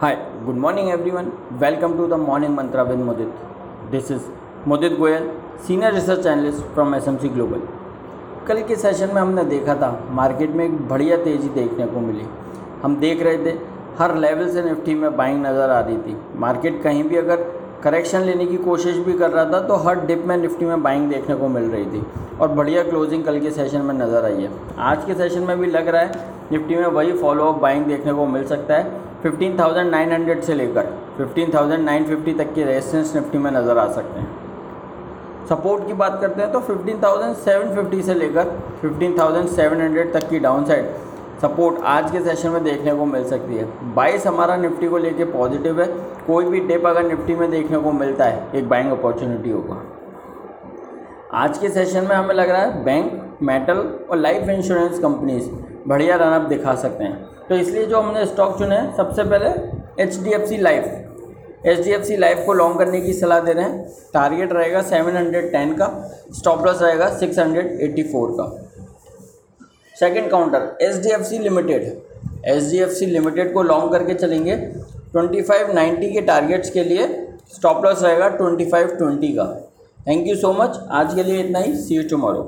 Hi, good morning everyone. Welcome to the Morning Mantra with Mudit. This is Mudit Goyal, Senior Research Analyst from SMC global कल के session में हमने देखा था market में एक बढ़िया तेज़ी देखने को मिली। हम देख रहे थे हर लेवल से निफ्टी में बाइंग नज़र आ रही थी। मार्केट कहीं भी अगर करेक्शन लेने की कोशिश भी कर रहा था तो हर डिप में निफ्टी में बाइंग देखने को मिल रही थी। और बढ़िया क्लोजिंग कल के सेशन में नज़र आई है। आज के सेशन में भी लग रहा है निफ्टी में वही फॉलो अप बाइंग देखने को मिल सकता है। 15,900 से लेकर 15,950 तक के रेजिस्टेंस निफ्टी में नज़र आ सकते हैं। सपोर्ट की बात करते हैं तो 15,750 से लेकर 15,700 तक की डाउन साइड सपोर्ट आज के सेशन में देखने को मिल सकती है। बाईस हमारा निफ्टी को लेके पॉजिटिव है। कोई भी टिप अगर निफ्टी में देखने को मिलता है एक बाइंग अपॉर्चुनिटी होगा। आज के सेशन में हमें लग रहा है बैंक मेटल और लाइफ इंश्योरेंस कंपनीज़ बढ़िया रनअप दिखा सकते हैं। तो इसलिए जो हमने स्टॉक चुने हैं, सबसे पहले H D F C life H D F C life को लॉन्ग करने की सलाह दे रहे हैं। टारगेट रहेगा सेवन हंड्रेड टेन का स्टॉप लॉस रहेगा सिक्स हंड्रेड एट्टी फोर का। Second counter H D F C limited H D F C limited को लॉन्ग करके चलेंगे ट्वेंटी फाइव नाइन्टी के टारगेट्स के लिए स्टॉप लॉस रहेगा ट्वेंटी फाइव ट्वेंटी का। थैंक यू सो मच आज के लिए इतना ही. सी यू टुमारो